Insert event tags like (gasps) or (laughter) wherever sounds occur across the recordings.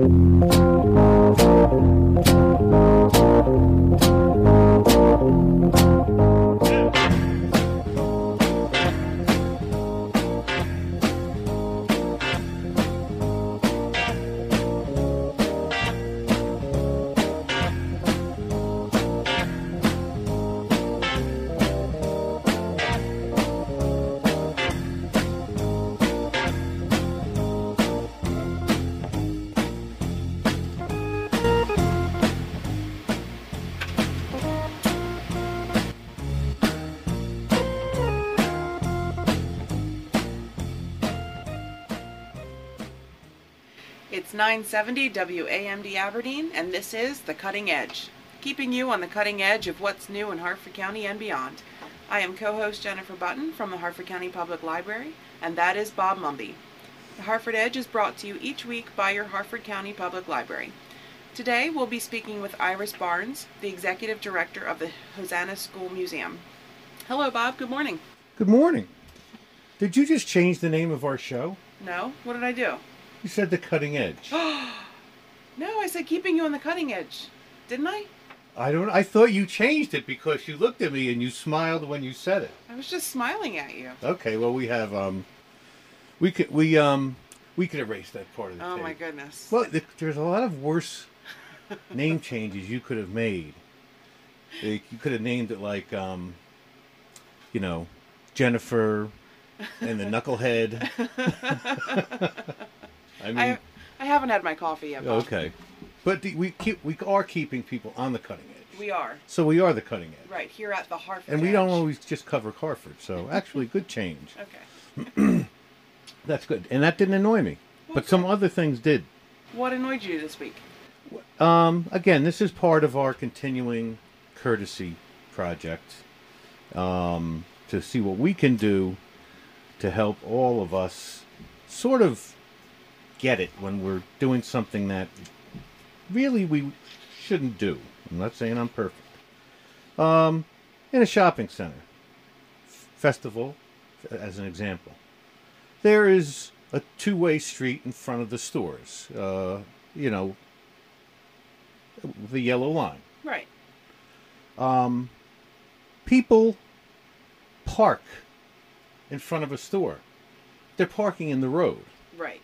It's 970 WAMD Aberdeen, and this is The Cutting Edge, keeping you on the cutting edge of what's new in Harford County and beyond. I am co host Jennifer Button from the Harford County Public Library, and that is Bob Mumby. The Harford Edge is brought to you each week by your Harford County Public Library. Today we'll be speaking with Iris Barnes, the Executive Director of the Hosanna School Museum. Hello, Bob. Good morning. Good morning. Did you just change the name of our show? No? What did I do? You said the cutting edge. (gasps) No, I said keeping you on the cutting edge. Didn't I? I don't I thought you changed it because you looked at me and you smiled when you said it. I was just smiling at you. Okay, well we have um we could we um we could erase that part of the Oh tape. my goodness. Well, th- there's a lot of worse name changes you could have made. Like, you could have named it like um you know, Jennifer and the knucklehead. (laughs) I mean, I I haven't had my coffee yet. Bob. okay. But the, we keep we are keeping people on the cutting edge. We are So we are the cutting edge. right here at the Harford. And we don't always just cover Harford. So (laughs) actually, good change. Okay. (clears throat) That's good. And that didn't annoy me. But some other things did. What annoyed you this week? Um, again, this is part of our continuing courtesy project um, to see what we can do to help all of us sort of get it when we're doing something that really we shouldn't do. I'm not saying I'm perfect. Um, in a shopping center, festival, as an example, there is a two-way street in front of the stores. Uh, you know, the yellow line. Right. People park in front of a store. They're parking in the road. Right.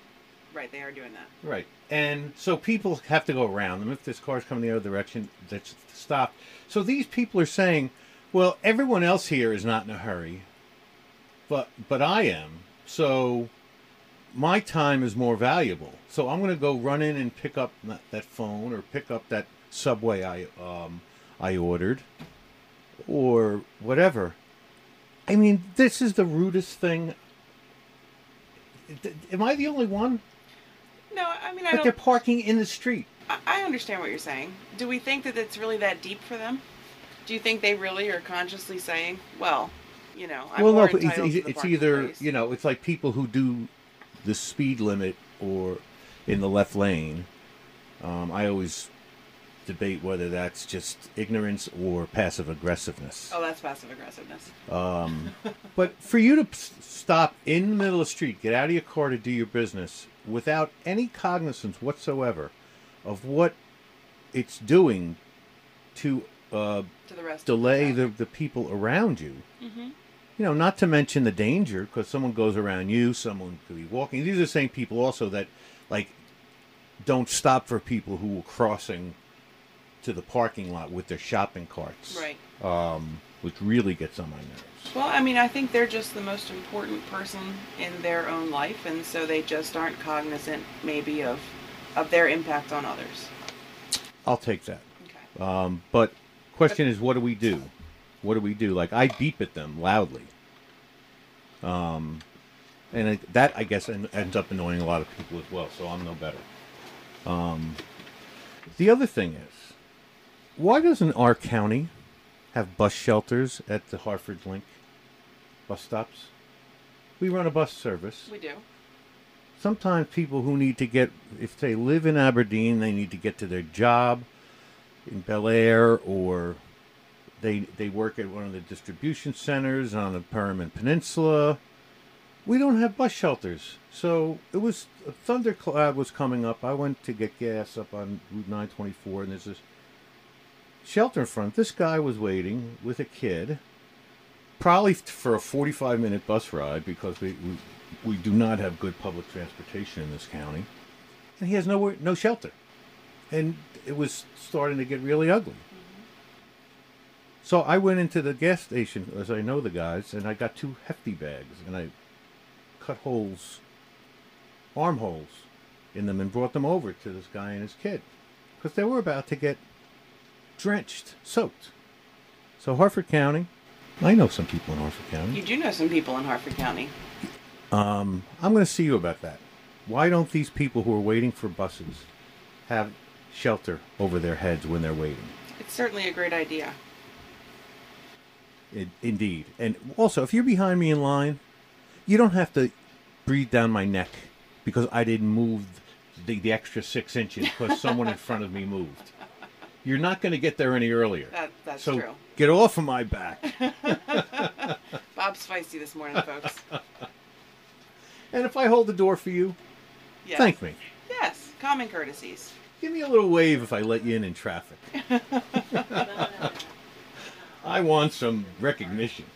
Right. They are doing that. Right. And so people have to go around them. If there's cars coming the other direction, that's stopped. So these people are saying, well, everyone else here is not in a hurry, but but I am. So my time is more valuable. So I'm going to go run in and pick up that phone or pick up that subway I um I ordered or whatever. I mean, this is the rudest thing. Am I the only one? No, I mean I But they're parking in the street. I, I understand what you're saying. Do we think that it's really that deep for them? Do you think they really are consciously saying, "Well, you know, I'm well, no, but it's, it's, the it's either place." you know, it's like people who do the speed limit or in the left lane. Um, I always debate whether that's just ignorance or passive aggressiveness. Oh, that's passive aggressiveness. (laughs) But for you to p- stop in the middle of the street, get out of your car to do your business without any cognizance whatsoever of what it's doing to uh, To the rest. delay of the, the people around you. You know, not to mention the danger because someone goes around you, someone could be walking. These are the same people also that, like, don't stop for people who are crossing to the parking lot with their shopping carts. Right. Um, which really gets on my nerves. Well, I mean, I think they're just the most important person in their own life, and so they just aren't cognizant, maybe, of of their impact on others. I'll take that. Okay. Um, but question is, what do we do? What do we do? Like I beep at them loudly. Um, and that I guess ends up annoying a lot of people as well. So I'm no better. Um, the other thing is, why doesn't our county have bus shelters at the Harford Link bus stops? We run a bus service. We do. Sometimes people who need to get, if they live in Aberdeen, they need to get to their job in Bel Air, or they they work at one of the distribution centers on the Perryman Peninsula. we don't have bus shelters. So it was a thundercloud was coming up. I went to get gas up on Route 924, and there's this shelter in front. This guy was waiting with a kid, probably for a 45 minute bus ride because we, we we do not have good public transportation in this county, and he has nowhere no shelter, and it was starting to get really ugly. So I went into the gas station, as I know the guys, and I got two hefty bags, and I cut holes, armholes, in them, and brought them over to this guy and his kid, because they were about to get drenched, soaked. So Harford County, I know some people in Harford County. You do know some people in Harford County. Um, I'm going to see you about that. Why don't these people who are waiting for buses have shelter over their heads when they're waiting? It's certainly a great idea. It, indeed. And also, if you're behind me in line, you don't have to breathe down my neck because I didn't move the, the extra six inches because someone in front of me moved. (laughs) You're not going to get there any earlier. That, that's so true. get off of my back. (laughs) Bob's feisty this morning, folks. (laughs) and if I hold the door for you, Yes. thank me. Yes, common courtesies. Give me a little wave if I let you in in traffic. (laughs) I want some recognition.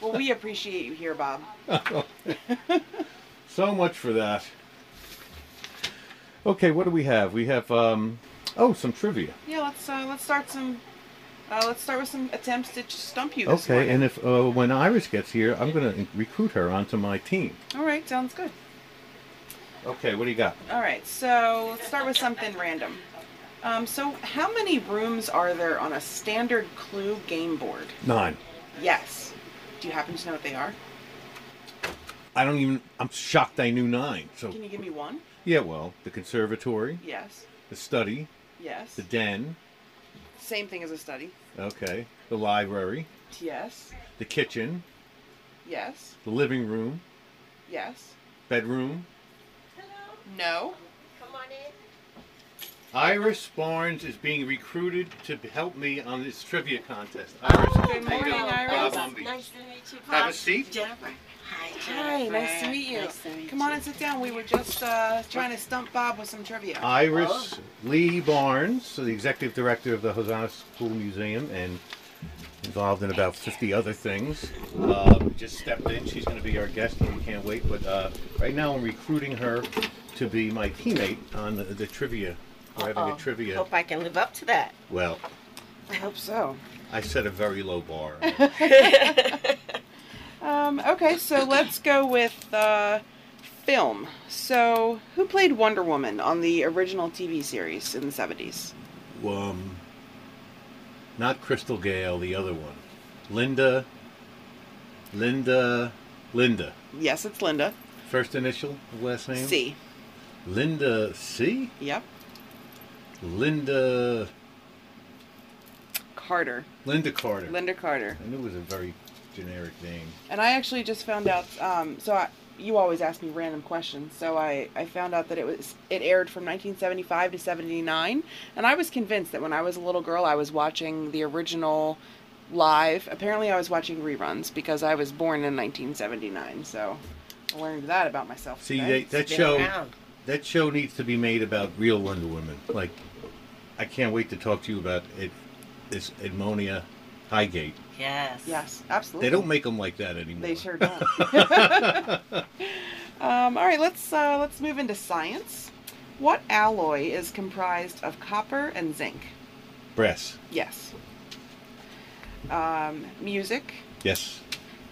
Well, we appreciate you here, Bob. So much for that. Okay, what do we have? We have um oh some trivia. Yeah, let's uh, let's start some. Uh, let's start with some attempts to stump you Okay, morning. and if uh, when Iris gets here, I'm going to recruit her onto my team. All right, sounds good. Okay, what do you got? All right, so let's start with something random. Um, so, how many rooms are there on a standard Clue game board? Nine. Yes. Do you happen to know what they are? I don't even. I'm shocked I knew nine. So Can you give me one? yeah, well, the conservatory, Yes. the study, Yes. the den. Same thing as a study. Okay, the library, Yes. the kitchen, Yes. the living room, Yes. bedroom. Hello. No. Come on in. Iris Barnes is being recruited to help me on this trivia contest. Iris, Good you morning, doing? Iris. Bob Nice to meet you. Have a seat. Jennifer. Hi, Hi, Jennifer. nice to meet you. Nice to meet Come you. on and sit down. We were just uh, trying to stump Bob with some trivia. Iris Lee Barnes, the executive director of the Hosanna School Museum and involved in about 50 other things. Uh, just stepped in. She's going to be our guest and we can't wait. But uh, right now I'm recruiting her to be my teammate on the, the trivia. We're having a Uh-oh. trivia. Hope I can live up to that. Well, I hope so. I set a very low bar. (laughs) Um, okay, so let's go with uh, film. So, who played Wonder Woman on the original TV series in the 70s? um, not Crystal Gayle, the other one. Linda. Linda. Linda. Yes, it's Linda. First initial, last name? C. Linda C? Yep. Linda. Carter. Lynda Carter. Lynda Carter. Knew it was a very generic name. And I actually just found out. Um, so I, you always ask me random questions. So I, I found out that it was it aired from 1975 to 79, and I was convinced that when I was a little girl, I was watching the original live. Apparently, I was watching reruns because I was born in 1979. So I learned that about myself. See, today. that, that show around. that show needs to be made about real Wonder Woman. Like, I can't wait to talk to you about it. This Edmonia Highgate. Yes. Yes, absolutely. They don't make them like that anymore. They sure don't. (laughs) um, all right, let's uh, let's move into science. What alloy is comprised of copper and zinc? Brass. Yes. Um, music. Yes.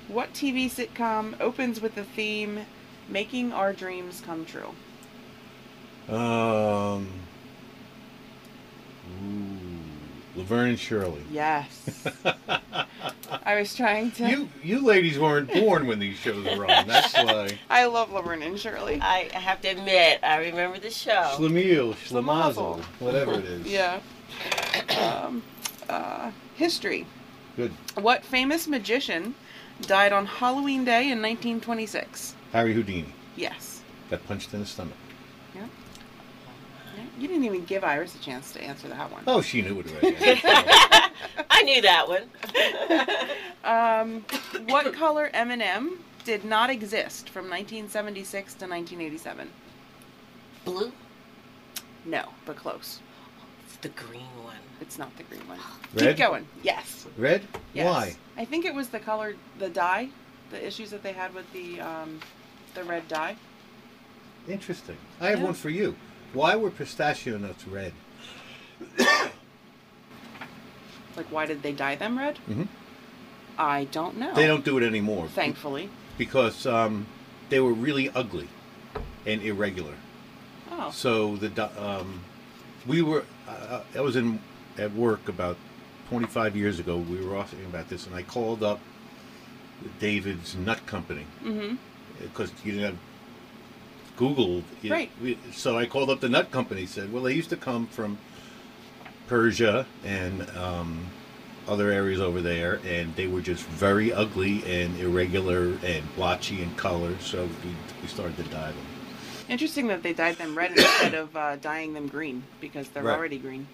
What TV sitcom opens with the theme "Making Our Dreams Come True"? Um. Ooh, Laverne and Shirley. Yes. I was trying to. You you ladies weren't born when these shows were on. That's (laughs) why. I love Laverne and Shirley. I have to admit, I remember the show. Schlemiel, Schlemazel. Schlemazel, whatever it is. Yeah. Um, uh, history. Good. What famous magician died on Halloween Day in 1926? Harry Houdini Yes. got punched in the stomach. Yeah. Yeah. You didn't even give Iris a chance to answer that one. Oh, she knew what it already. (laughs) I knew that one. (laughs) Um, what color M&M did not exist from 1976 to 1987. Blue? No, but close. It's the green one. It's not the green one. Red? Keep going. Yes. Red? yes. Why? I think it was the color, the dye, the issues that they had with the um, the red dye. Interesting. I have Yeah. one for you. Why were pistachio nuts red? (coughs) Like, why did they dye them red? Mhm. I don't know. They don't do it anymore. Thankfully. Because um, they were really ugly and irregular. Oh. So the um, we were uh, I was in at work about 25 years ago. We were talking about this, and I called up David's Nut Company Mm-hmm. because you didn't have Google. you- Right. we- so I called up the nut company. Said, well, they used to come from Persia and um, other areas over there, and they were just very ugly and irregular and blotchy in color. So we, we started to dye them. Interesting that they dyed them red instead of uh, dyeing them green because they're Right. already green.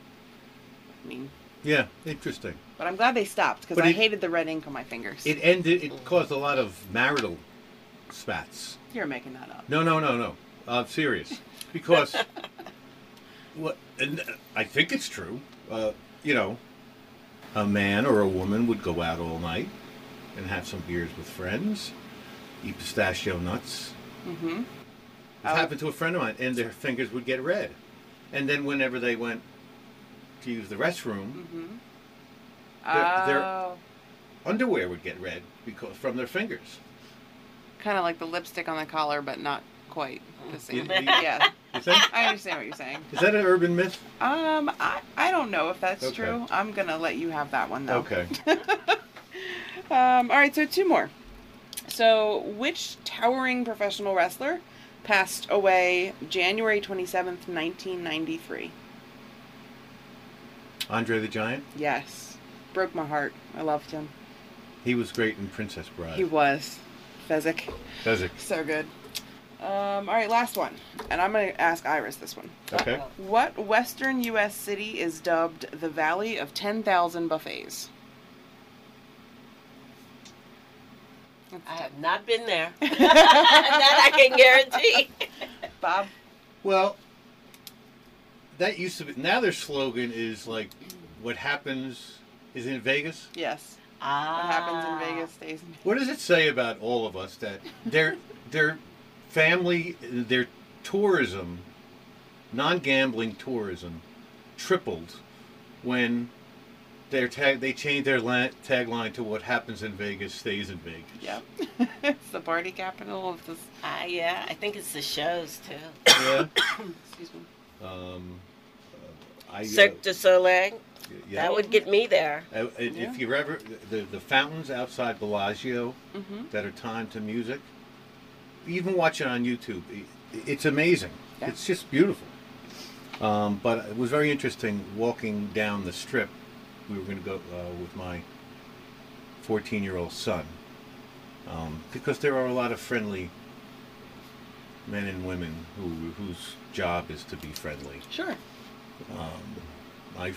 I mean, Yeah, interesting. but I'm glad they stopped because I it- hated the red ink on my fingers. It ended. It caused a lot of marital spats. You're making that up. No, no, no, no. I'm serious (laughs) because what? And I think it's true. Uh, you know, a man or a woman would go out all night and have some beers with friends, eat pistachio nuts. Mm-hmm. It happened to a friend of mine, and their fingers would get red. And then whenever they went to use the restroom, Mm-hmm. They're- they're- Oh, underwear would get red because from their fingers. Kind of like the lipstick on the collar, but not quite the same. You- you- (laughs) yeah, You think? I understand what you're saying. Is that an urban myth? Um, I, I don't know if that's Okay. true. I'm gonna let you have that one though. Okay. (laughs) Um, all right, so two more. So, which towering professional wrestler passed away January 27th, 1993? Andre the Giant. Yes. Broke my heart. I loved him. He was great in Princess Bride. He was. Fezzik. Fezzik. So good. Um, all right, last one. And I'm going to ask Iris this one. Okay. What western U.S. city is dubbed the Valley of 10,000 Buffets? I have not been there. (laughs) (laughs) that I can guarantee. Bob? Well, that used to be. Now their slogan is like, "What happens is in Vegas." Ah. What happens in Vegas stays in Vegas. What does it say about all of us that their (laughs) their family, their tourism, non-gambling tourism, tripled when their tag they changed their la- tagline to "What happens in Vegas stays in Vegas." Yep. (laughs) it's the party capital of this. Ah, yeah, I think it's the shows too. Yeah. (coughs) Excuse me. Um, uh, I, uh, Cirque du Soleil. Yeah. That would get me there. Uh, if Yeah. you're ever the the fountains outside Bellagio Mm-hmm. that are timed to music, even watch it on YouTube. i- It's amazing. Yeah. It's just beautiful. Um, but it was very interesting walking down the strip. We were going to go uh, with my 14 year old son um, because there are a lot of friendly men and women who whose job is to be friendly. Sure. Um, my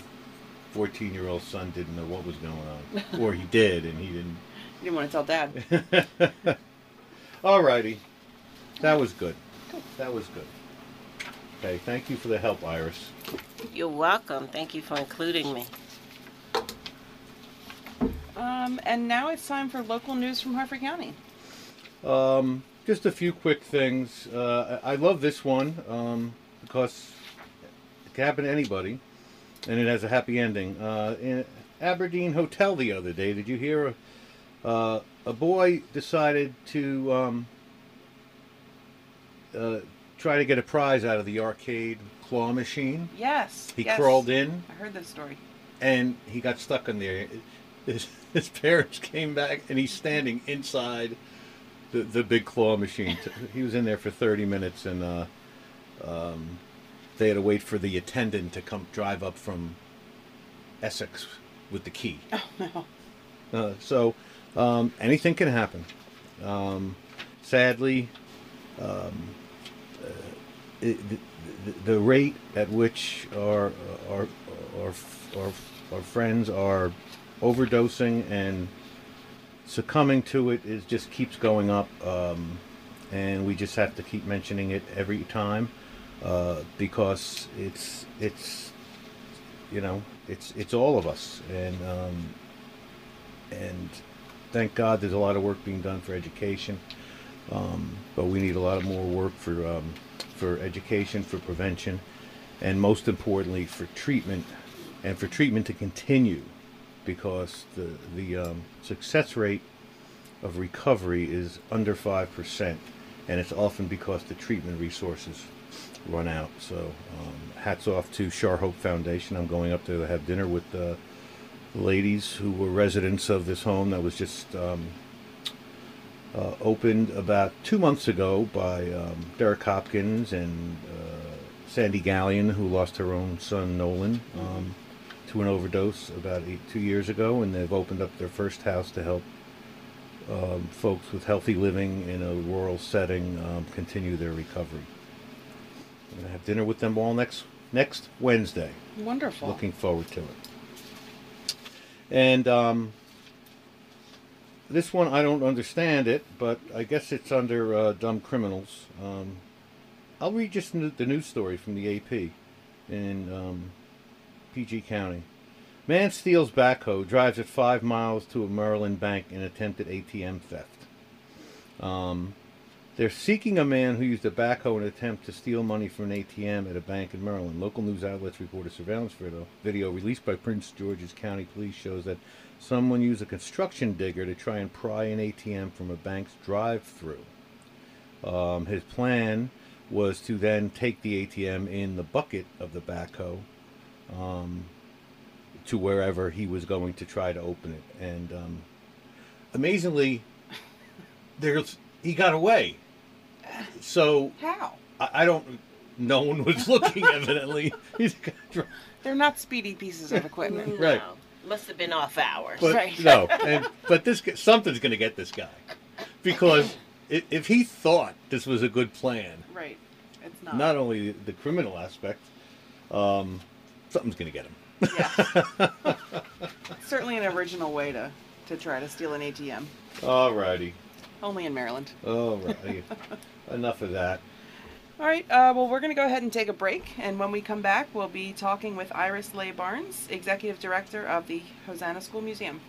14 year old son didn't know what was going on, or he did, and he didn't. You (laughs) didn't want to tell Dad. (laughs) Alrighty, that was good. That was good. Okay, thank you for the help, Iris. You're welcome. Thank you for including me. Um, and now it's time for local news from Harford County. Um, just a few quick things. Uh, I I love this one um, because it can happen to anybody, and it has a happy ending. Uh, in Aberdeen Hotel the other day, did you hear? Uh, a boy decided to um, uh, try to get a prize out of the arcade claw machine. Yes. He yes. crawled in I heard this story. and he got stuck in there. His, his parents came back and he's standing inside the, the big claw machine. He was in there for 30 minutes and uh, um, they had to wait for the attendant to come drive up from Essex with the key. Oh no. Uh, so um, anything can happen. Um, sadly, um, uh, it, the, the, the rate at which our our, our our our friends are overdosing and succumbing to it is just keeps going up, um, and we just have to keep mentioning it every time uh, because it's it's you know it's it's all of us, and um, and thank God there's a lot of work being done for education, um, but we need a lot of more work for um, for education, for prevention, and most importantly for treatment, and for treatment to continue, because the the um, success rate of recovery is under five percent, and it's often because the treatment resources run out. So um, hats off to Shar Hope Foundation. I'm going up to have dinner with the ladies who were residents of this home that was just um, uh, opened about two months ago by um, Derek Hopkins and uh, Sandy Gallion, who lost her own son Nolan um, to an overdose about eight, two years ago, and they've opened up their first house to help um, folks with healthy living in a rural setting um, continue their recovery. I'm gonna have dinner with them all next next Wednesday. Wonderful. Looking forward to it. And um, this one I don't understand it, but I guess it's under uh, dumb criminals. Um, I'll read just the news story from the AP in um, PG County. Man steals backhoe, drives it five miles to a Maryland bank in attempted ATM theft. Um, they're seeking a man who used a backhoe in an attempt to steal money from an ATM at a bank in Maryland. Local news outlets report a surveillance video, released by Prince George's County Police shows that someone used a construction digger to try and pry an ATM from a bank's drive-through. Um, his plan was to then take the ATM in the bucket of the backhoe um, to wherever he was going to try to open it. And um, amazingly, there's he got away. So How? I, I don't. No one was (laughs) looking. evidently, he's got dr- They're not speedy pieces of equipment. Right. Must have been off hours. but Right. no. And but this g- something's going to get this guy because if, if he thought this was a good plan, right. It's not. not only the criminal aspect, um, something's going to get him. Yes. (laughs) Certainly an original way to, to try to steal an ATM. Alrighty, Only in Maryland. alrighty. (laughs) Enough of that. All right. Uh, well, we're going to go ahead and take a break, and when we come back, we'll be talking with Iris Leigh Barnes, executive director of the Hosanna School Museum.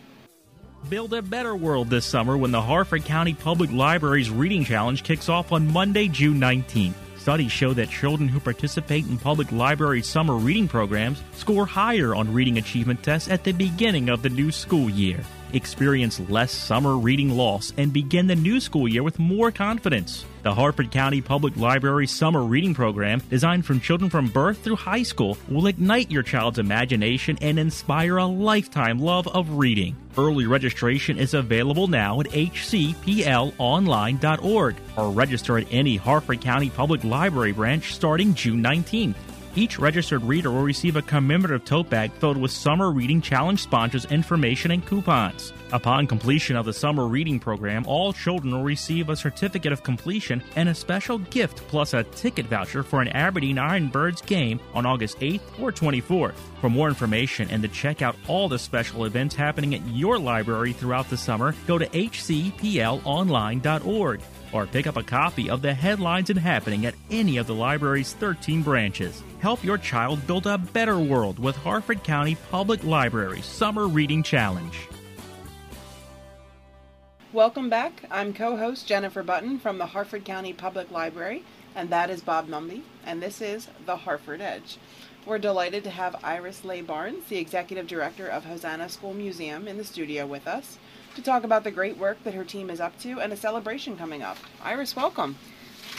Build a better world this summer when the Harford County Public Library's Reading Challenge kicks off on Monday, June 19th. Studies show that children who participate in public library summer reading programs score higher on reading achievement tests at the beginning of the new school year. Experience less summer reading loss and begin the new school year with more confidence. The Harford County Public Library Summer Reading Program, designed from children from birth through high school, will ignite your child's imagination and inspire a lifetime love of reading. Early registration is available now at hcplonline.org or register at any Harford County Public Library branch starting June 19th. Each registered reader will receive a commemorative tote bag filled with Summer Reading Challenge sponsors information and coupons. Upon completion of the summer reading program, all children will receive a certificate of completion and a special gift plus a ticket voucher for an Aberdeen Ironbirds game on August 8th or 24th. For more information and to check out all the special events happening at your library throughout the summer, go to hcplonline.org or pick up a copy of the headlines and happening at any of the library's 13 branches. Help your child build a better world with Harford County Public Library Summer Reading Challenge. Welcome back. I'm co-host Jennifer Button from the Harford County Public Library, and that is Bob Numby, and this is the Harford Edge. We're delighted to have Iris Leigh Barnes, the executive director of Hosanna School Museum, in the studio with us to talk about the great work that her team is up to and a celebration coming up. Iris, welcome.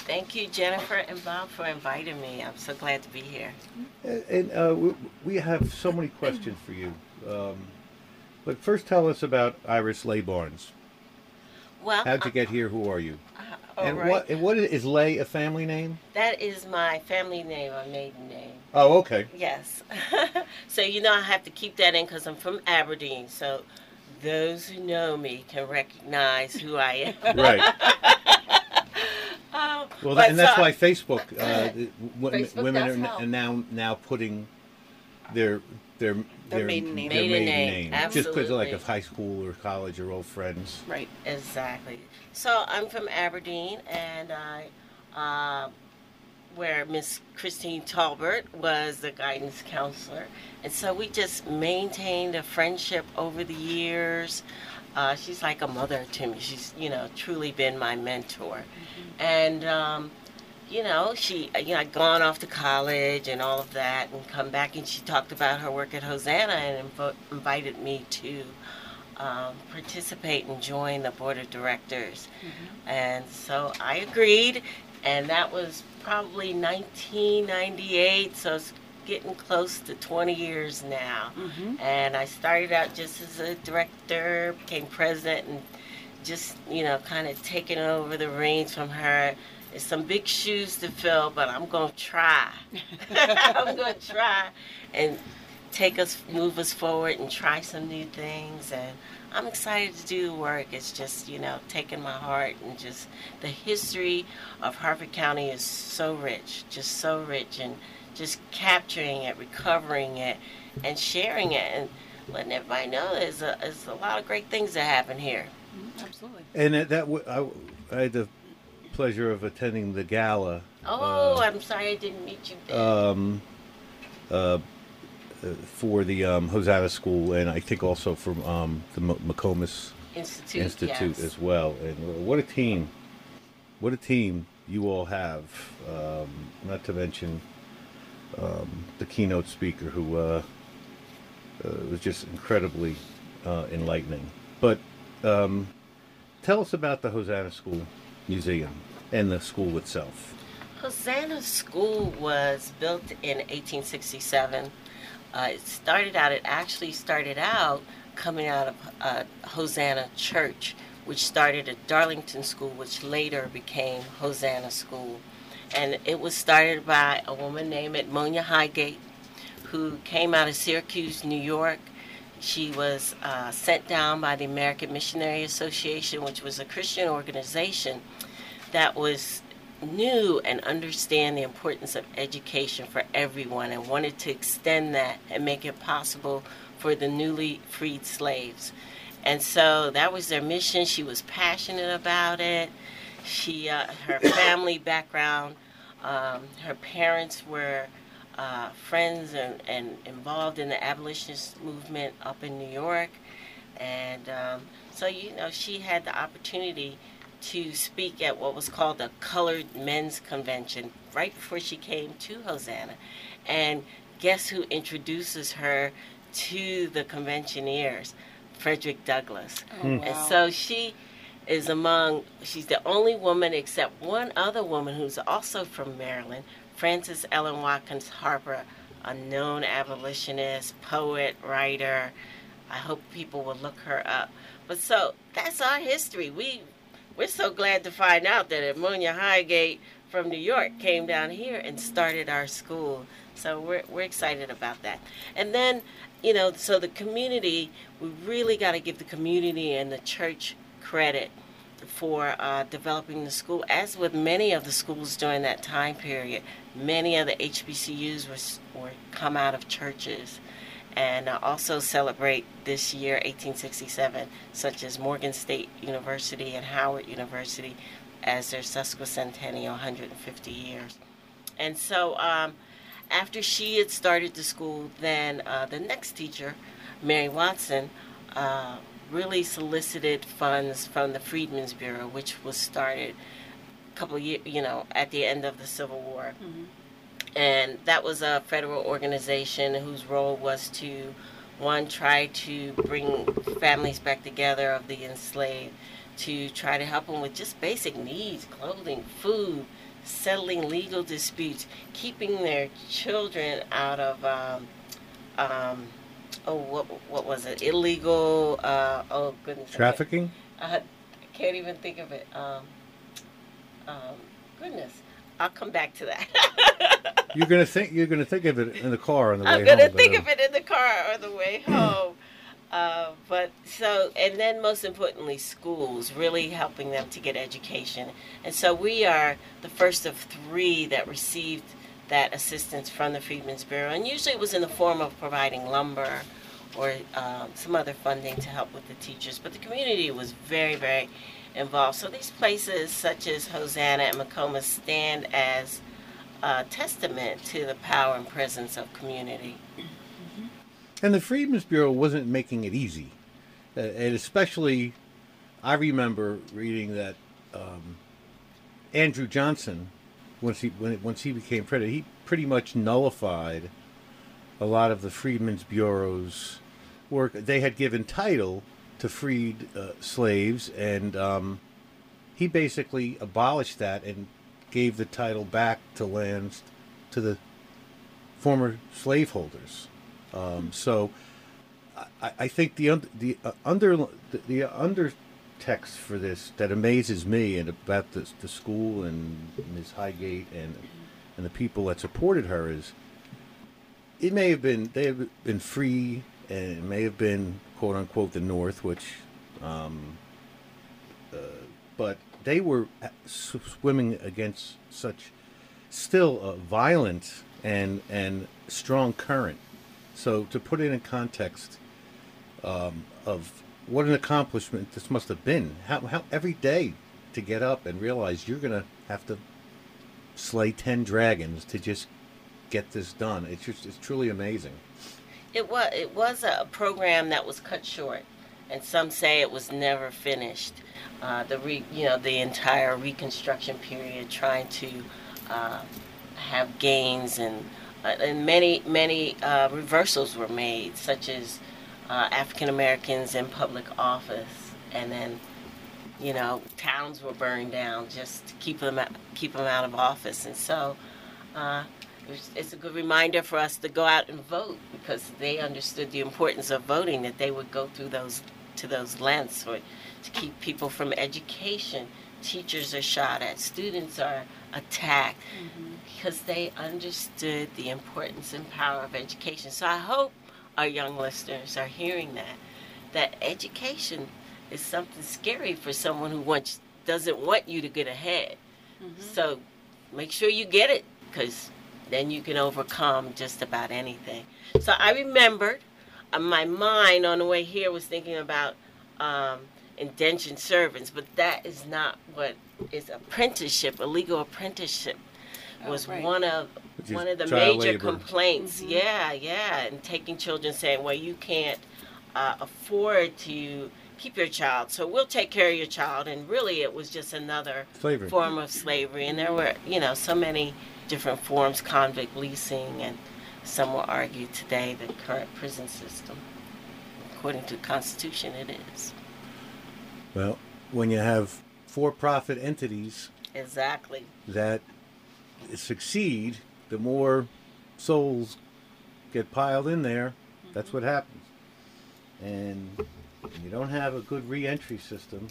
Thank you, Jennifer and Bob, for inviting me. I'm so glad to be here. And, and uh, we, we have so many questions for you. Um, but first, tell us about Iris Leigh Barnes. Well, How'd you get here? Who are you? All and right. what and what is, is Leigh a family name? That is my family name, my maiden name. Oh, okay. Yes. (laughs) so you know I have to keep that in because I'm from Aberdeen. So those who know me can recognize who I am. (laughs) Right. (laughs) Um, Well, but and that's so- why Facebook, uh, Facebook women are, n- are now now putting their their Their maiden name. their Maiden maiden name, Just because like absolutely. of high school or college or old friends. Right. Exactly. So I'm from Aberdeen, and I, uh, where Miss Christine Talbert was the guidance counselor, and so we just maintained a friendship over the years. Uh, she's like a mother to me. She's you know truly been my mentor, and um, you know she you know I'd gone off to college and all of that, and come back, and she talked about her work at Hosanna and invited me to um, participate and join the board of directors. And so I agreed, and that was probably 1998, so it's getting close to 20 years now. Mm-hmm. And I started out just as a director, became president, and just, you know, kind of taking over the reins from her. It's some big shoes to fill, but I'm going to try. (laughs) I'm going to try and take us, move us forward, and try some new things. And I'm excited to do the work. It's just, you know, taking my heart and just the history of Harford County is so rich, just so rich, and just capturing it, recovering it, and sharing it, and letting everybody know there's a, there's a lot of great things that happen here. Mm-hmm. Absolutely. And that, that w- I, I had the pleasure of attending the gala. Oh, uh, I'm sorry I didn't meet you there. um, uh, uh, for the um, Hosanna School, and I think also from um, the M- McComas Institute, Institute yes. as well. And what a team! What a team you all have. Um, not to mention um, the keynote speaker, who uh, uh, was just incredibly uh, enlightening. But um, tell us about the Hosanna School Museum and the school itself. Hosanna School was built in 1867. Uh, it started out, it actually started out coming out of uh, Hosanna Church, which started at Darlington School, which later became Hosanna School. And it was started by a woman named Edmonia Highgate, who came out of Syracuse, New York. She was uh, sent down by the American Missionary Association, which was a Christian organization that was knew and understand the importance of education for everyone and wanted to extend that and make it possible for the newly freed slaves. And so that was their mission. She was passionate about it. She, uh, her (coughs) family background, um, her parents were uh, friends and, and involved in the abolitionist movement up in New York. And um, so, you know, she had the opportunity to speak at what was called the Colored Men's Convention right before she came to Hosanna. And guess who introduces her to the conventioneers? Frederick Douglass. Oh, And so she is among, she's the only woman except one other woman who's also from Maryland, Frances Ellen Watkins Harper, a known abolitionist, poet, writer. I hope people will look her up. But so that's our history. We we're so glad to find out that Edmonia Highgate from New York came down here and started our school. So we're we're excited about that. And then, you know, so the community, we really got to give the community and the church credit for uh, developing the school, as with many of the schools during that time period. Many of the HBCUs were, were come out of churches. And also celebrate this year 1867 such as morgan state university and howard university as their sesquicentennial 150 years. And so um, after she had started the school then uh, the next teacher mary watson uh, really solicited funds from the freedmen's bureau which was started couple of years you know at the end of the civil war. And that was a federal organization whose role was to one try to bring families back together of the enslaved to try to help them with just basic needs clothing food settling legal disputes keeping their children out of um, um, oh what, what was it? Illegal uh, oh goodness Trafficking? I, I can't even think of it. Um, um, goodness I'll come back to that. (laughs) You're gonna think you're gonna think of it in the car on the way I'm gonna think of it in the car on the way (clears throat) home. Uh, but so, and then most importantly, schools really helping them to get education. And so we are the first of three that received that assistance from the Freedmen's Bureau, and usually it was in the form of providing lumber or um, some other funding to help with the teachers. But the community was very, very involved. So these places, such as Hosanna and McComas, stand as a testament to the power and presence of community. And the Freedmen's Bureau wasn't making it easy. Uh, and especially, I remember reading that um, Andrew Johnson, once he when, once he became president, he pretty much nullified a lot of the Freedmen's Bureau's work. They had given title to freed uh, slaves, and um, he basically abolished that and gave the title back to lands to the former slaveholders. Um, so I, I think the the uh, under the, the undertext for this that amazes me and about the, the school and Ms. Highgate and and the people that supported her is it may have been they have been free it may have been quote unquote the North, which um, uh, but they were swimming against such still a violent and and strong current so to put it in context um, of what an accomplishment this must have been, how, how every day to get up and realize you're to have to slay 10 dragons to just get this done. It's just it's truly amazing. It was it was a program that was cut short, and some say it was never finished. Uh, the re, you know the entire Reconstruction period, trying to uh, have gains and uh, and many many uh, reversals were made, such as uh, African Americans in public office, and then you know towns were burned down just to keep them out, keep them out of office, and so. Uh, it's, a good reminder for us to go out and vote because they understood the importance of voting that they would go through those to those lengths for, to keep people from education teachers are shot at students are attacked mm-hmm because they understood the importance and power of education. So I hope our young listeners are hearing that that education is something scary for someone who wants doesn't want you to get ahead. Mm-hmm. So make sure you get it because then you can overcome just about anything. So I remembered uh, my mind on the way here was thinking about um, indentured servants, but that is not what is apprenticeship, a legal apprenticeship was oh, right. one of one of the major labor. complaints. Mm-hmm. Yeah, yeah, and taking children saying, "Well, you can't uh, afford to keep your child, so we'll take care of your child." And really, it was just another slavery. form of slavery. And there were, you know, so many different forms: convict leasing, and some will argue today the current prison system, according to the Constitution, it is. Well, when you have for-profit entities, exactly that succeed, the more souls get piled in there. That's mm-hmm. what happens. And you don't have a good reentry system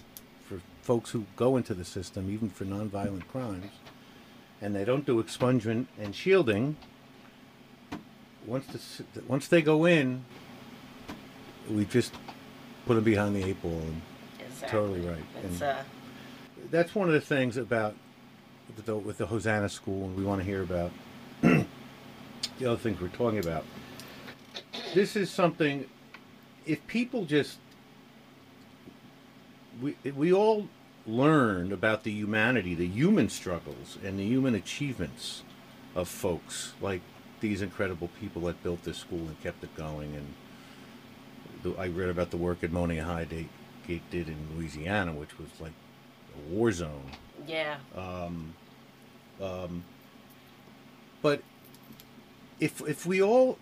for folks who go into the system, even for nonviolent crimes, and they don't do expungement and shielding. Once the, once they go in, we just put them behind the eight ball. And exactly. Totally right. and uh... that's one of the things about with the, with the Hosanna School, and we want to hear about (clears throat) the other things we're talking about. This is something. If people just we we all learned about the humanity, the human struggles, and the human achievements of folks like these incredible people that built this school and kept it going. And the, I read about the work that Monia Highgate did in Louisiana, which was like a war zone. Yeah. Um, um, but if if we all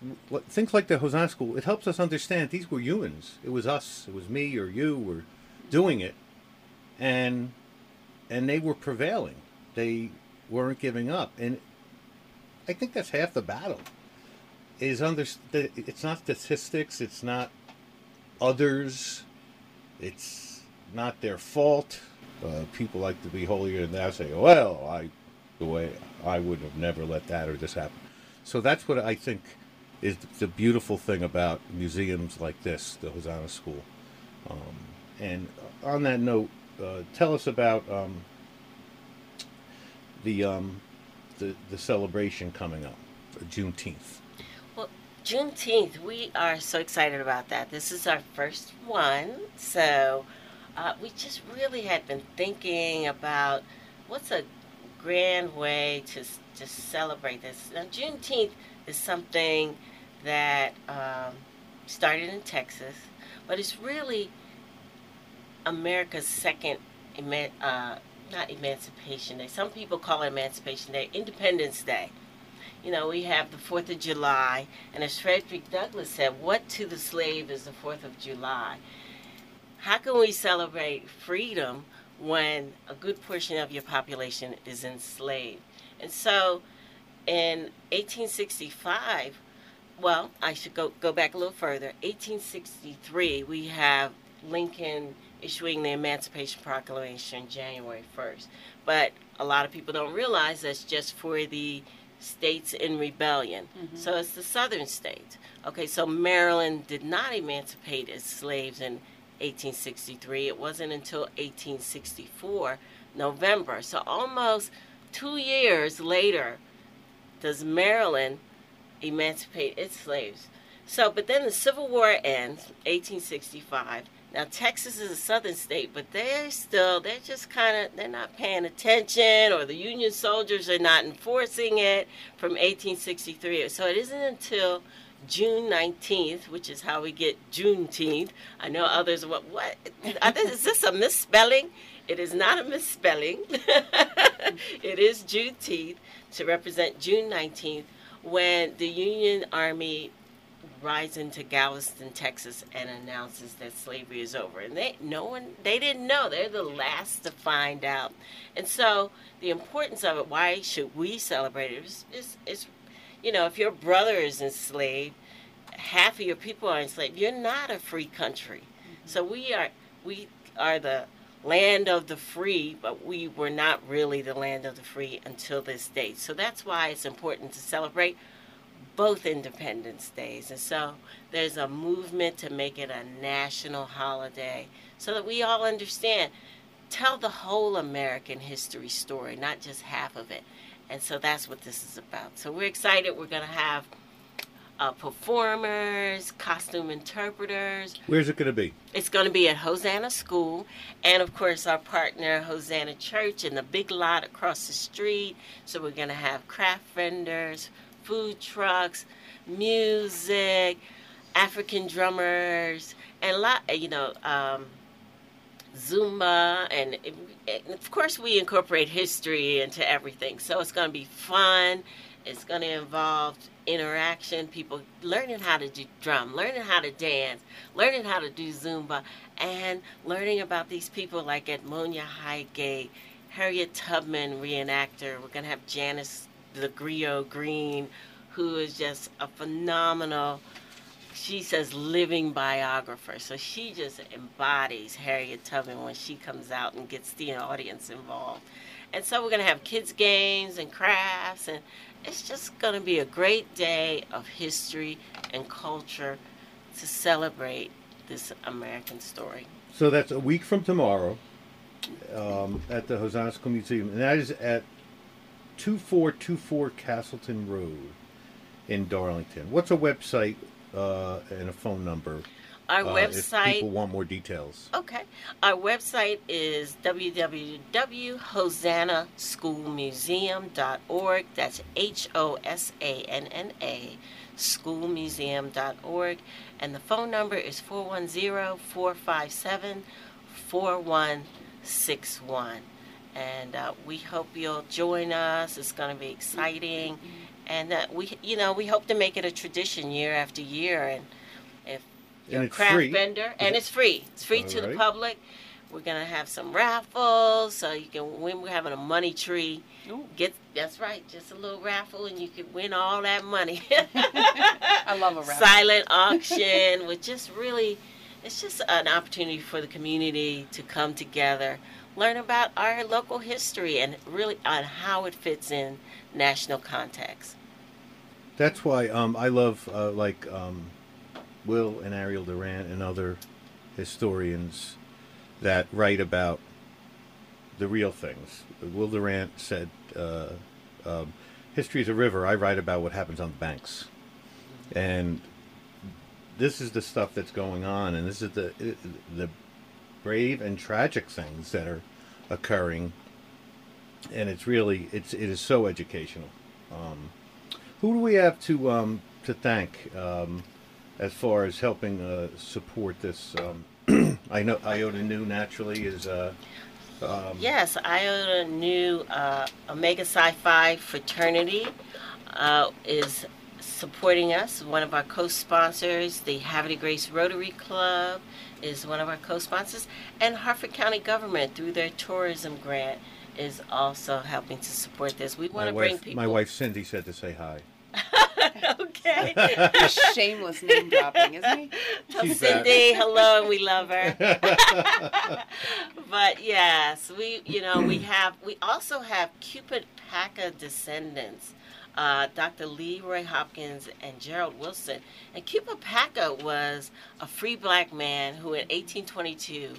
think like the Hosanna School, it helps us understand these were humans. It was us. It was me or you were doing it, and and they were prevailing. They weren't giving up, and I think that's half the battle. Is under it's not statistics. It's not others. It's not their fault. Uh, people like to be holier than thou. Say, "Well, I the way I would have never let that or this happen. So that's what I think is the beautiful thing about museums like this, the Hosanna School. Um, and on that note, uh, tell us about um, the um, the, the celebration coming up, Juneteenth. Well, Juneteenth, we are so excited about that. This is our first one, so uh, we just really had been thinking about what's a grand way to to celebrate this. Now, Juneteenth is something that um, started in Texas, but it's really America's second, uh, not Emancipation Day. Some people call it Emancipation Day, Independence Day. You know, we have the Fourth of July, and as Frederick Douglass said, "What to the slave is the Fourth of July?" How can we celebrate freedom when a good portion of your population is enslaved? And so, in 1865, well, I should go go back a little further. 1863, we have Lincoln issuing the Emancipation Proclamation January 1st. But a lot of people don't realize that's just for the states in rebellion. Mm-hmm. So it's the southern states. Okay, so Maryland did not emancipate its slaves in 1863. It wasn't until 1864, November. So almost two years later does Maryland emancipate its slaves. So, but then the Civil War ends, 1865 now Texas is a southern state, but they're still they're just kind of they're not paying attention, or the Union soldiers are not enforcing it from 1863. So it isn't until June 19th, which is how we get Juneteenth. I know others what what is this a misspelling? It is not a misspelling. (laughs) it is Juneteenth to represent June 19th when the Union Army rides into Galveston, Texas, and announces that slavery is over. And they no one they didn't know. They're the last to find out. And so the importance of it, why should we celebrate it? Is, is, is you know, if your brother is enslaved, half of your people are enslaved. You're not a free country. Mm-hmm. So we are we are the land of the free, but we were not really the land of the free until this date. So that's why it's important to celebrate both Independence Days. And so there's a movement to make it a national holiday so that we all understand. Tell the whole American history story, not just half of it. And so that's what this is about. So we're excited. We're going to have uh, performers, costume interpreters. Where's it going to be? It's going to be at Hosanna School, and of course, our partner, Hosanna Church, in the big lot across the street. So we're going to have craft vendors, food trucks, music, African drummers, and a lot, you know, um, Zumba, and, and, of course we incorporate history into everything. So it's going to be fun. It's going to involve interaction, people learning how to do drum, learning how to dance, learning how to do Zumba, and learning about these people like Edmonia Highgate, Harriet Tubman reenactor. We're going to have Janice the Griot Green, who is just a phenomenal, she says, living biographer. So she just embodies Harriet Tubman when she comes out and gets the audience involved. And so we're going to have kids' games and crafts, and it's just going to be a great day of history and culture to celebrate this American story. So that's a week from tomorrow um, at the Hosanna School Museum, and that is at 2424 Castleton Road in Darlington. What's a website uh, and a phone number? Our uh, website. If people want more details. Okay. Our website is www.hosannaschoolmuseum.org. That's H O S A N N A schoolmuseum.org. And the phone number is 410 457 4161 and uh, we hope you'll join us. It's going to be exciting, and uh, we, you know, we hope to make it a tradition year after year. And if you're and a craft free. vendor, and it's free, it's free All to right. the public. We're gonna have some raffles, so you can win. We're having a money tree. Ooh. Get that's right, just a little raffle, and you can win all that money. (laughs) (laughs) I love a raffle. Silent auction, with just really, it's just an opportunity for the community to come together learn about our local history and really on how it fits in national context. That's why um, I love uh, like um, Will and Ariel Durant and other historians that write about the real things. Will Durant said uh, um, History is a River, I write about what happens on the banks, and this is the stuff that's going on, and this is the the brave and tragic things that are occurring, and it's really it's it is so educational. Um, who do we have to um, to thank um, as far as helping uh, support this? Um, (clears throat) I know Iota Nu naturally is. Uh, um, yes, Iota Nu uh, Omega Psi Phi fraternity uh, is supporting us. One of our co-sponsors, the de Grace Rotary Club, is one of our co-sponsors, and Harford County government through their tourism grant is also helping to support this. We want my to bring people. my wife Cindy said to say hi. (laughs) okay. (laughs) Shameless name dropping, isn't he? Tell She's back. Cindy hello and we love her. (laughs) but yes, we you know we have we also have Cupid Paca descendants. Uh, Dr. Leroy Hopkins and Gerald Wilson. And Cupid Paca was a free black man who in 1822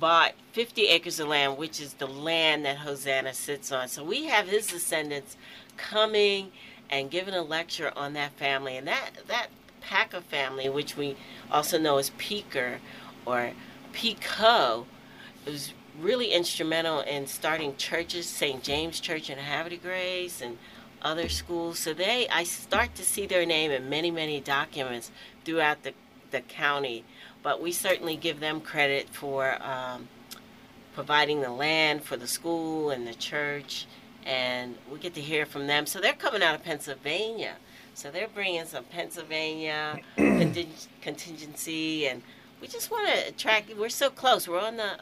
bought 50 acres of land, which is the land that Hosanna sits on. So we have his descendants coming and giving a lecture on that family. And that, that Paca family, which we also know as Peaker or Pico, was really instrumental in starting churches, St. James Church in de Grace and other schools. So they, I start to see their name in many, many documents throughout the, the county. But we certainly give them credit for um, providing the land for the school and the church. And we get to hear from them. So they're coming out of Pennsylvania. So they're bringing some Pennsylvania (clears throat) conting- contingency, and we just want to attract. We're so close. We're on the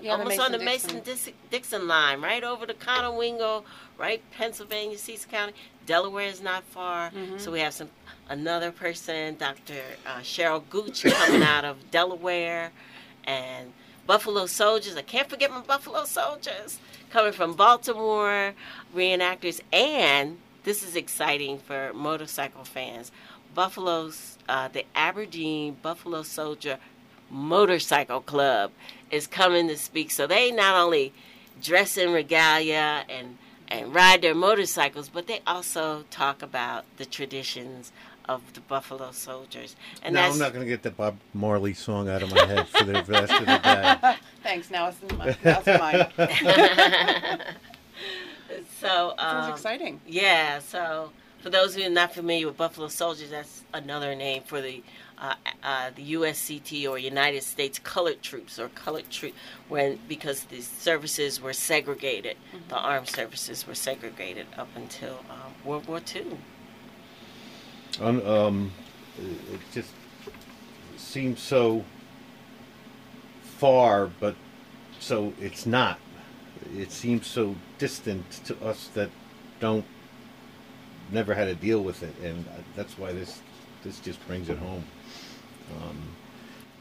Yeah, the almost on the. Mason Dixon line, right over to Conowingo, right Pennsylvania, Cecil County. Delaware is not far, so we have some another person, Dr. Uh, Cheryl Gooch, coming (coughs) out of Delaware, and Buffalo Soldiers. I can't forget my Buffalo Soldiers coming from Baltimore, reenactors, and this is exciting for motorcycle fans. Buffalo's uh, the Aberdeen Buffalo Soldier Motorcycle Club is coming to speak. So they not only dress in regalia and and ride their motorcycles, but they also talk about the traditions of the Buffalo Soldiers. And no, I'm not going to get the Bob Marley song out of my head for the rest of the day. (laughs) Thanks. Now it's, in my, now it's mine. (laughs) (laughs) so Sounds um, exciting. Yeah, so for those who are not familiar with Buffalo Soldiers, that's another name for the uh, uh, the USCT or United States Colored Troops or Colored Troop when because the services were segregated, the armed services were segregated up until uh, World War II. Un, um, it just seems so far, but so it's not. It seems so distant to us that don't never had to deal with it, and that's why this this just brings it home. Um,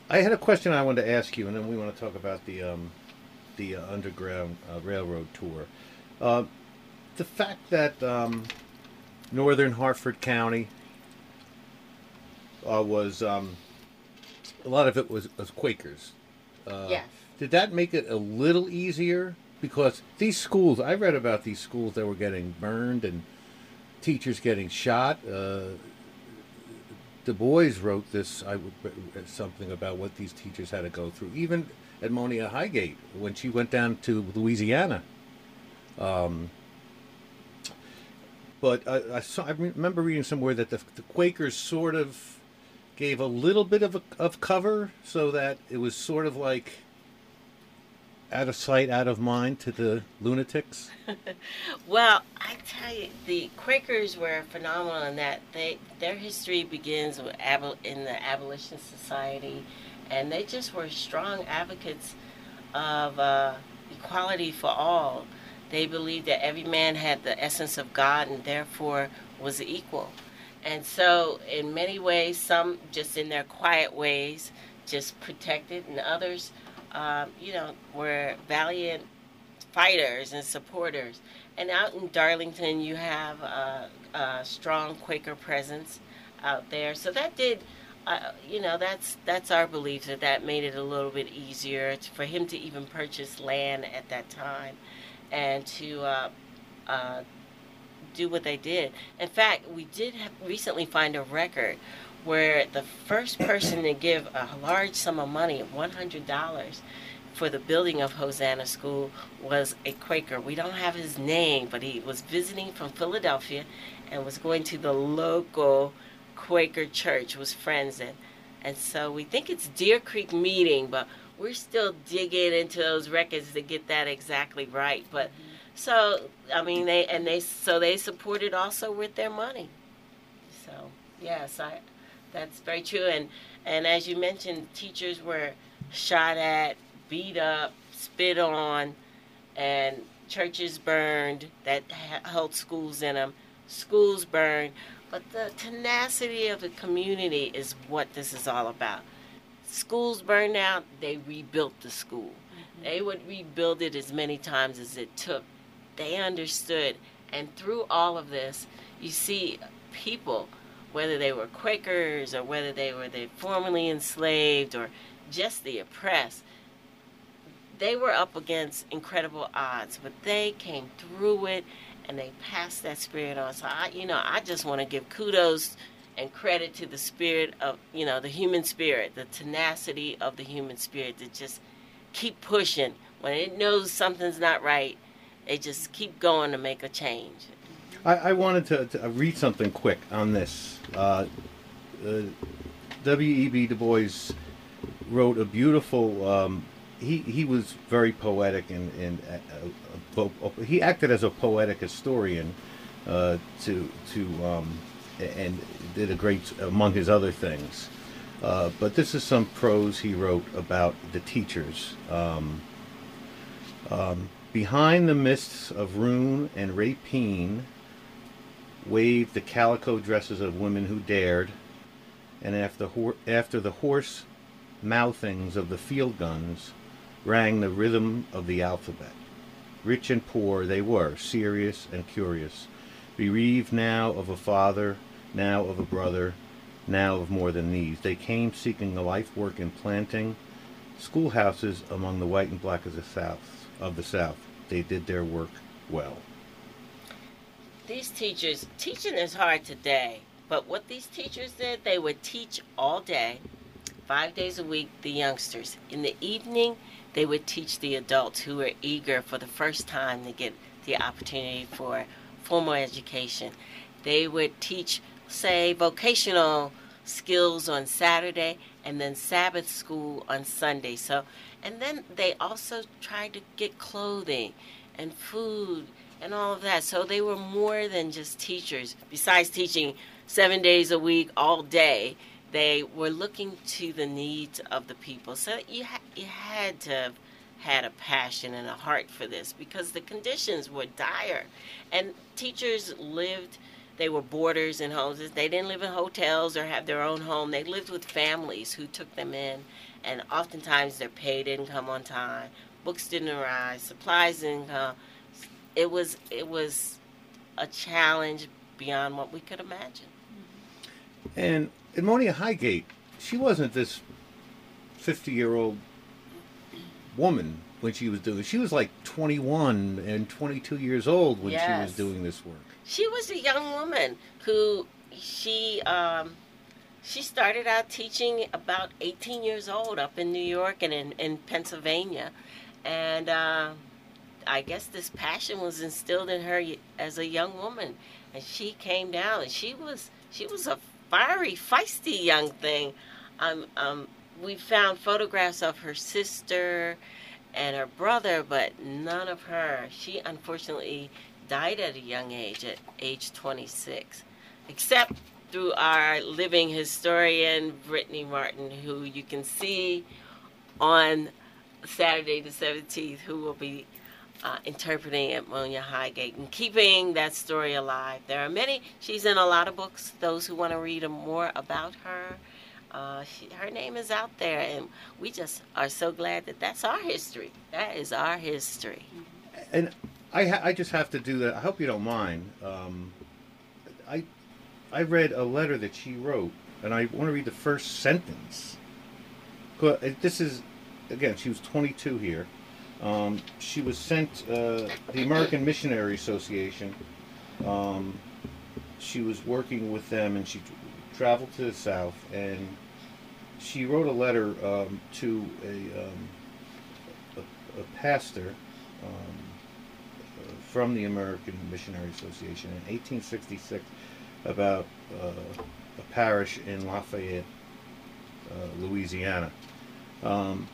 I had a question I wanted to ask you, and then we want to talk about the um, the uh, underground uh, railroad tour. Uh, the fact that um, northern Harford County uh, was um, a lot of it was, was Quakers. Uh, Yes. Did that make it a little easier? Because these schools, I read about these schools that were getting burned and teachers getting shot. Uh, Du Bois wrote this, I something about what these teachers had to go through. Even Edmonia Highgate, when she went down to Louisiana. Um, but I, I, saw, I remember reading somewhere that the, the Quakers sort of gave a little bit of, a, of cover so that it was sort of like out of sight, out of mind to the lunatics. (laughs) Well, I tell you, the Quakers were phenomenal in that they their history begins with abol- in the Abolition Society, and they just were strong advocates of uh, equality for all. They believed that every man had the essence of God and therefore was equal. And so, in many ways, some just in their quiet ways, just protected, and others, um, you know, were valiant fighters and supporters. And out in Darlington, you have a, a strong Quaker presence out there. So that did, uh, you know, that's that's our belief that that made it a little bit easier t- for him to even purchase land at that time, and to uh, uh, do what they did. In fact, we did recently find a record where the first person to give a large sum of money, $100, for the building of Hosanna School was a Quaker. We don't have his name, but he was visiting from Philadelphia and was going to the local Quaker church, was friends in. And so we think it's Deer Creek Meeting, but we're still digging into those records to get that exactly right. But so I mean they and they so they supported also with their money. So yes, I that's very true. And and as you mentioned, teachers were shot at, beat up, spit on, and churches burned that held schools in them. Schools burned. But the tenacity of the community is what this is all about. Schools burned out, they rebuilt the school. Mm-hmm. They would rebuild it as many times as it took. They understood. And through all of this, you see people, whether they were Quakers or whether they were the formerly enslaved or just the oppressed, they were up against incredible odds, but they came through it and they passed that spirit on. So I, you know, I just want to give kudos and credit to the spirit of, you know, the human spirit, the tenacity of the human spirit to just keep pushing when it knows something's not right. They just keep going to make a change. I, I wanted to, to, read something quick on this. Uh, uh, W.E.B. Du Bois wrote a beautiful um, he he was very poetic and and uh, uh, he acted as a poetic historian uh, to to um, and did a great among his other things. Uh, but this is some prose he wrote about the teachers. Um, um, behind the mists of ruin and rapine waved the calico dresses of women who dared, and after, after the hoarse mouthings of the field guns, rang the rhythm of the alphabet. Rich and poor they were, serious and curious, bereaved now of a father, now of a brother, now of more than these. They came seeking a life work in planting schoolhouses among the white and black of the South. Of the South, they did their work well. These teachers, teaching is hard today, but what these teachers did, they would teach all day, five days a week, the youngsters. In the evening, they would teach the adults who were eager for the first time to get the opportunity for formal education. They would teach, say, vocational skills on Saturday and then Sabbath school on Sunday. So, and then they also tried to get clothing and food and all of that. So they were more than just teachers. Besides teaching seven days a week, all day, they were looking to the needs of the people. So you ha- you had to have had a passion and a heart for this because the conditions were dire, and teachers lived. They were boarders in homes. They didn't live in hotels or have their own home. They lived with families who took them in, and oftentimes their pay didn't come on time. Books didn't arrive. Supplies didn't come. It was it was a challenge beyond what we could imagine. And Edmonia Highgate, she wasn't this 50 year old woman when she was doing she was like 21 and 22 years old when yes. she was doing this work she was a young woman who she um, she started out teaching about 18 years old up in new york and in, in pennsylvania and uh, i guess this passion was instilled in her as a young woman and she came down and she was she was a fiery, feisty young thing. Um, um, we found photographs of her sister and her brother, but none of her. She unfortunately died at a young age, at age 26, except through our living historian, Brittany Martin, who you can see on Saturday the 17th, who will be uh, interpreting Edmonia Highgate and keeping that story alive. There are many, she's in a lot of books, those who want to read more about her. Uh, she, her name is out there, and we just are so glad that that's our history. That is our history. And I, ha- I just have to do that. I hope you don't mind. Um, I, I read a letter that she wrote, and I want to read the first sentence. This is, again, she was 22 here. Um, she was sent, uh, the American Missionary Association Um, she was working with them, and she traveled to the south, and she wrote a letter um, to a, um, a, a pastor um, from the American Missionary Association in 1866 about uh, a parish in Lafayette, uh, Louisiana. Um,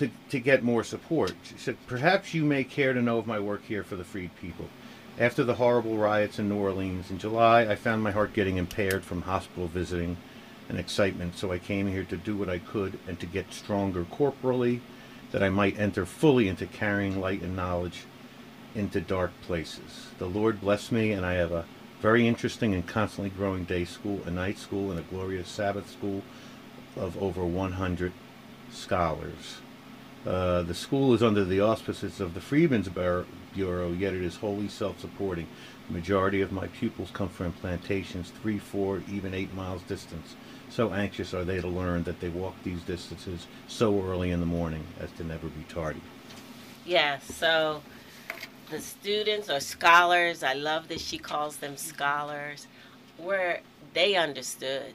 to, to get more support. She said, Perhaps you may care to know of my work here for the freed people. After the horrible riots in New Orleans in July, I found my heart getting impaired from hospital visiting and excitement, so I came here to do what I could and to get stronger corporally, that I might enter fully into carrying light and knowledge into dark places. The Lord bless me, and I have a very interesting and constantly growing day school, a night school, and a glorious Sabbath school of over 100 scholars. Uh, the school is under the auspices of the Freedmen's Bureau, yet it is wholly self-supporting. The majority of my pupils come from plantations three, four, even eight miles distance. So anxious are they to learn that they walk these distances so early in the morning as to never be tardy. Yeah, so the students or scholars, I love that she calls them scholars, where they understood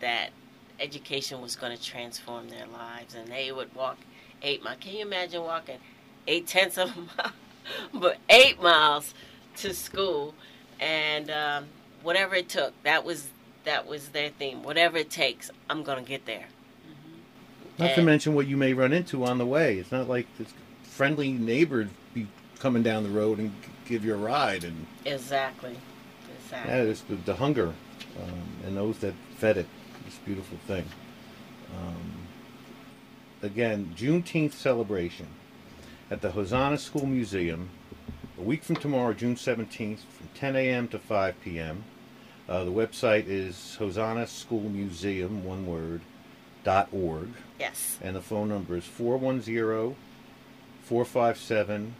that education was going to transform their lives and they would walk eight miles. Can you imagine walking eight tenths of a mile, (laughs) but eight miles to school, and um, whatever it took, that was that was their theme. Whatever it takes, I'm gonna get there. Not to mention what you may run into on the way. It's not like this friendly neighbor be coming down the road and give you a ride, and Exactly. Exactly. yeah, it's the, the hunger um, and those that fed it. This beautiful thing. Um, again, Juneteenth celebration at the Hosanna School Museum. A week from tomorrow, June 17th, from 10 a.m. to 5 p.m. Uh, the website is Hosanna School Museum, one word, dot org. Yes. And the phone number is 410 457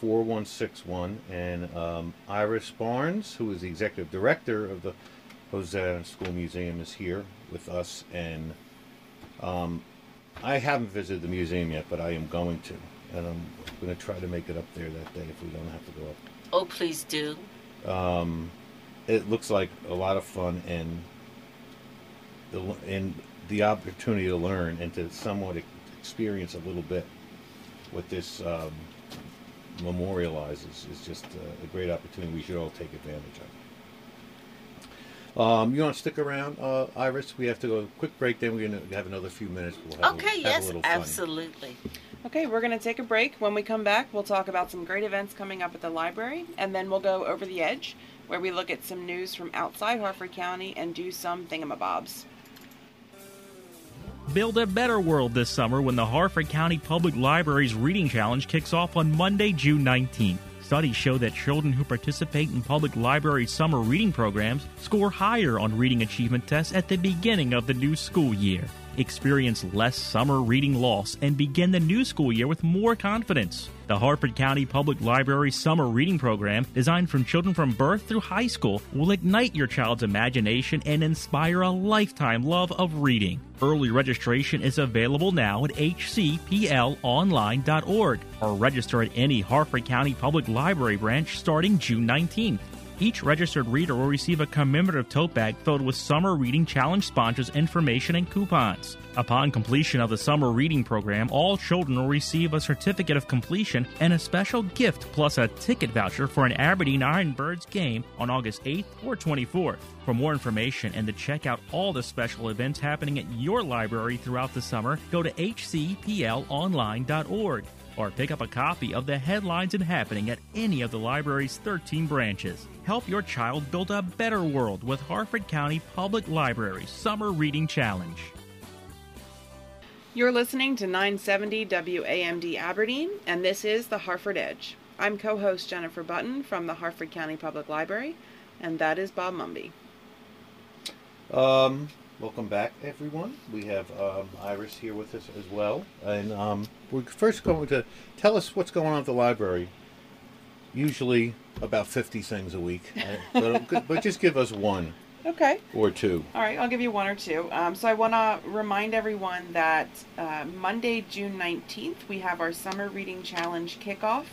4161. And um, Iris Barnes, who is the executive director of the Hosanna School Museum, is here with us. And um, I haven't visited the museum yet, but I am going to. And I'm going to try to make it up there that day if we don't have to go up Oh, please do. um, it looks like a lot of fun and the and the opportunity to learn and to somewhat experience a little bit what this um, memorializes is just a, a great opportunity we should all take advantage of. Um, you want to stick around, uh, Iris? We have to go a quick break. Then we're going to have another few minutes. We'll have, Okay, a, have a yes, little fun. absolutely. Okay, we're going to take a break. When we come back, we'll talk about some great events coming up at the library, and then we'll go over the edge, where we look at some news from outside Harford County and do some thingamabobs. Build a better world this summer when the Harford County Public Library's Reading Challenge kicks off on Monday, June 19th. Studies show that children who participate in public library summer reading programs score higher on reading achievement tests at the beginning of the new school year. Experience less summer reading loss and begin the new school year with more confidence. The Harford County Public Library Summer Reading Program, designed from children from birth through high school, will ignite your child's imagination and inspire a lifetime love of reading. Early registration is available now at hcplonline.org or register at any Harford County Public Library branch starting June 19th. Each registered reader will receive a commemorative tote bag filled with Summer Reading Challenge sponsors information and coupons. Upon completion of the summer reading program, all children will receive a certificate of completion and a special gift plus a ticket voucher for an Aberdeen Ironbirds game on August 8th or 24th. For more information and to check out all the special events happening at your library throughout the summer, go to hcplonline.org or pick up a copy of the headlines and happening at any of the library's 13 branches. Help your child build a better world with Harford County Public Library's Summer Reading Challenge. You're listening to 970 WAMD Aberdeen, and this is the Harford Edge. I'm co host Jennifer Button from the Harford County Public Library, and that is Bob Mumby. Um, welcome back, everyone. We have um, Iris here with us as well, and um, we're first going to tell us what's going on at the library. Usually about fifty things a week, (laughs) uh, but, but just give us one Okay. or two. All right, I'll give you one or two. Um, so I want to remind everyone that uh, Monday, June 19th, we have our Summer Reading Challenge kickoff.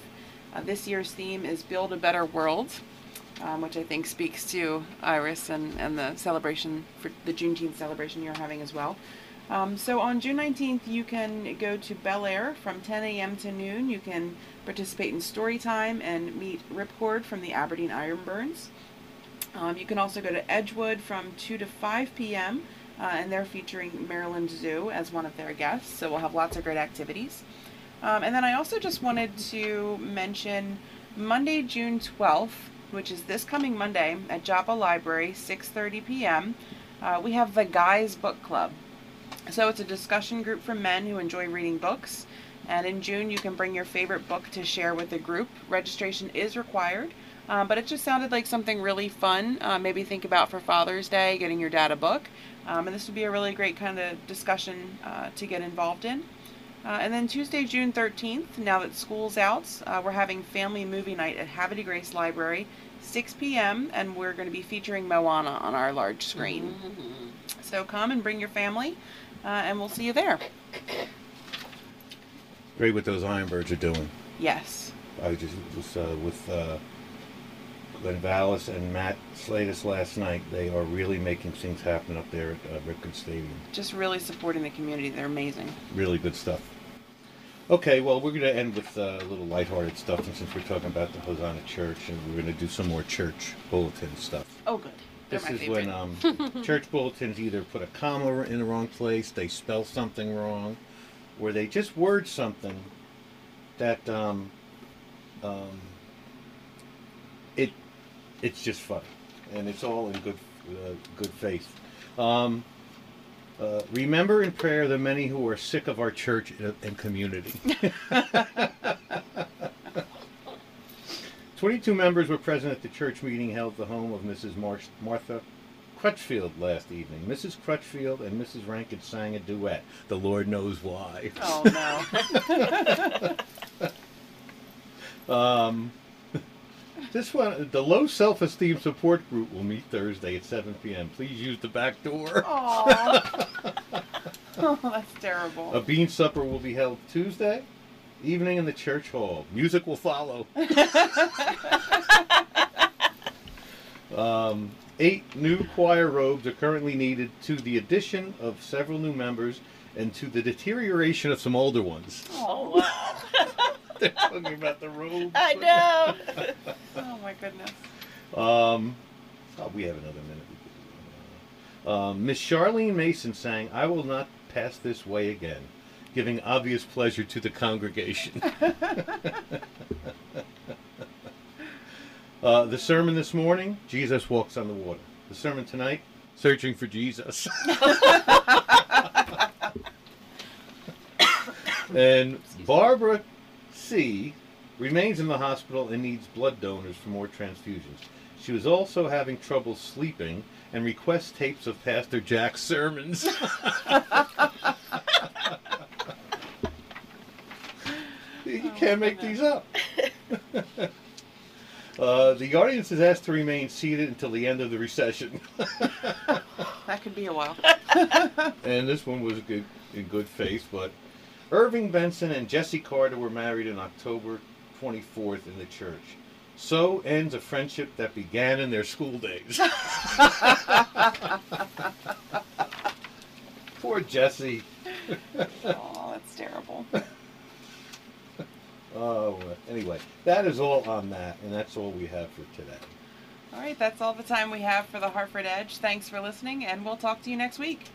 Uh, this year's theme is Build a Better World. Um, which I think speaks to Iris and, and the celebration for the Juneteenth celebration you're having as well. Um, so on June 19th, you can go to Bel Air from 10 a.m. to noon. You can participate in story time and meet Ripcord from the Aberdeen Ironbirds. Um, you can also go to Edgewood from 2 to 5 p.m. Uh, and they're featuring Maryland Zoo as one of their guests. So we'll have lots of great activities. Um, and then I also just wanted to mention Monday, June 12th, which is this coming Monday at Joppa Library, 6:30 p.m. Uh, we have the Guys Book Club. So it's a discussion group for men who enjoy reading books. And in June, you can bring your favorite book to share with the group. Registration is required, um, but it just sounded like something really fun. Uh, maybe think about for Father's Day, getting your dad a book. Um, and this would be a really great kind of discussion uh, to get involved in. Uh, and then Tuesday, June 13th, now that school's out, uh, we're having family movie night at Havre de Grace Library, 6 p.m., and we're going to be featuring Moana on our large screen. Mhm. So come and bring your family, uh, and we'll see you there. Great what those Ironbirds are doing. Yes. I just was uh, with uh, Glenn Vallis and Matt Slatus last night. They are really making things happen up there at uh, Ripken Stadium. Just really supporting the community. They're amazing. Really good stuff. Okay, well, we're going to end with uh, a little lighthearted stuff, and since we're talking about the Hosanna Church, and we're going to do some more church bulletin stuff. Oh, good. They're This is favorite. when um, (laughs) church bulletins either put a comma in the wrong place, they spell something wrong, or they just word something that um, um, it it's just funny, and it's all in good uh, good faith. Uh, remember in prayer the many who are sick of our church and, and community. (laughs) 22 members were present at the church meeting held at the home of Mrs. Mar- Martha Crutchfield last evening. Mrs. Crutchfield and Mrs. Rankin sang a duet. The Lord knows why. Oh no. (laughs) Um, this one, the low self-esteem support group will meet Thursday at 7 p.m. Please use the back door. Aw. (laughs) oh, that's terrible. A bean supper will be held Tuesday evening in the church hall. Music will follow. (laughs) um, eight new choir robes are currently needed to the addition of several new members and to the deterioration of some older ones. Oh wow! (laughs) (laughs) They're talking about the robes. I know. (laughs) Oh my goodness. Um, oh, we have another minute. Um, Miss Charlene Mason sang, I will not pass this way again, giving obvious pleasure to the congregation. (laughs) uh, the sermon this morning, Jesus walks on the water. The sermon tonight, searching for Jesus. and Barbara C remains in the hospital and needs blood donors for more transfusions. She was also having trouble sleeping and requests tapes of Pastor Jack's sermons. (laughs) you can't make these up. (laughs) Uh, the audience is asked to remain seated until the end of the recession. (laughs) That could be a while. and this one was good in good faith. But Irving Benson and Jesse Carter were married on October 24th in the church. So ends a friendship that began in their school days. (laughs) Poor Jesse. Oh, that's terrible. (laughs) Oh, anyway, that is all on that, and that's all we have for today. All right, that's all the time we have for the Harford Edge. Thanks for listening, and we'll talk to you next week.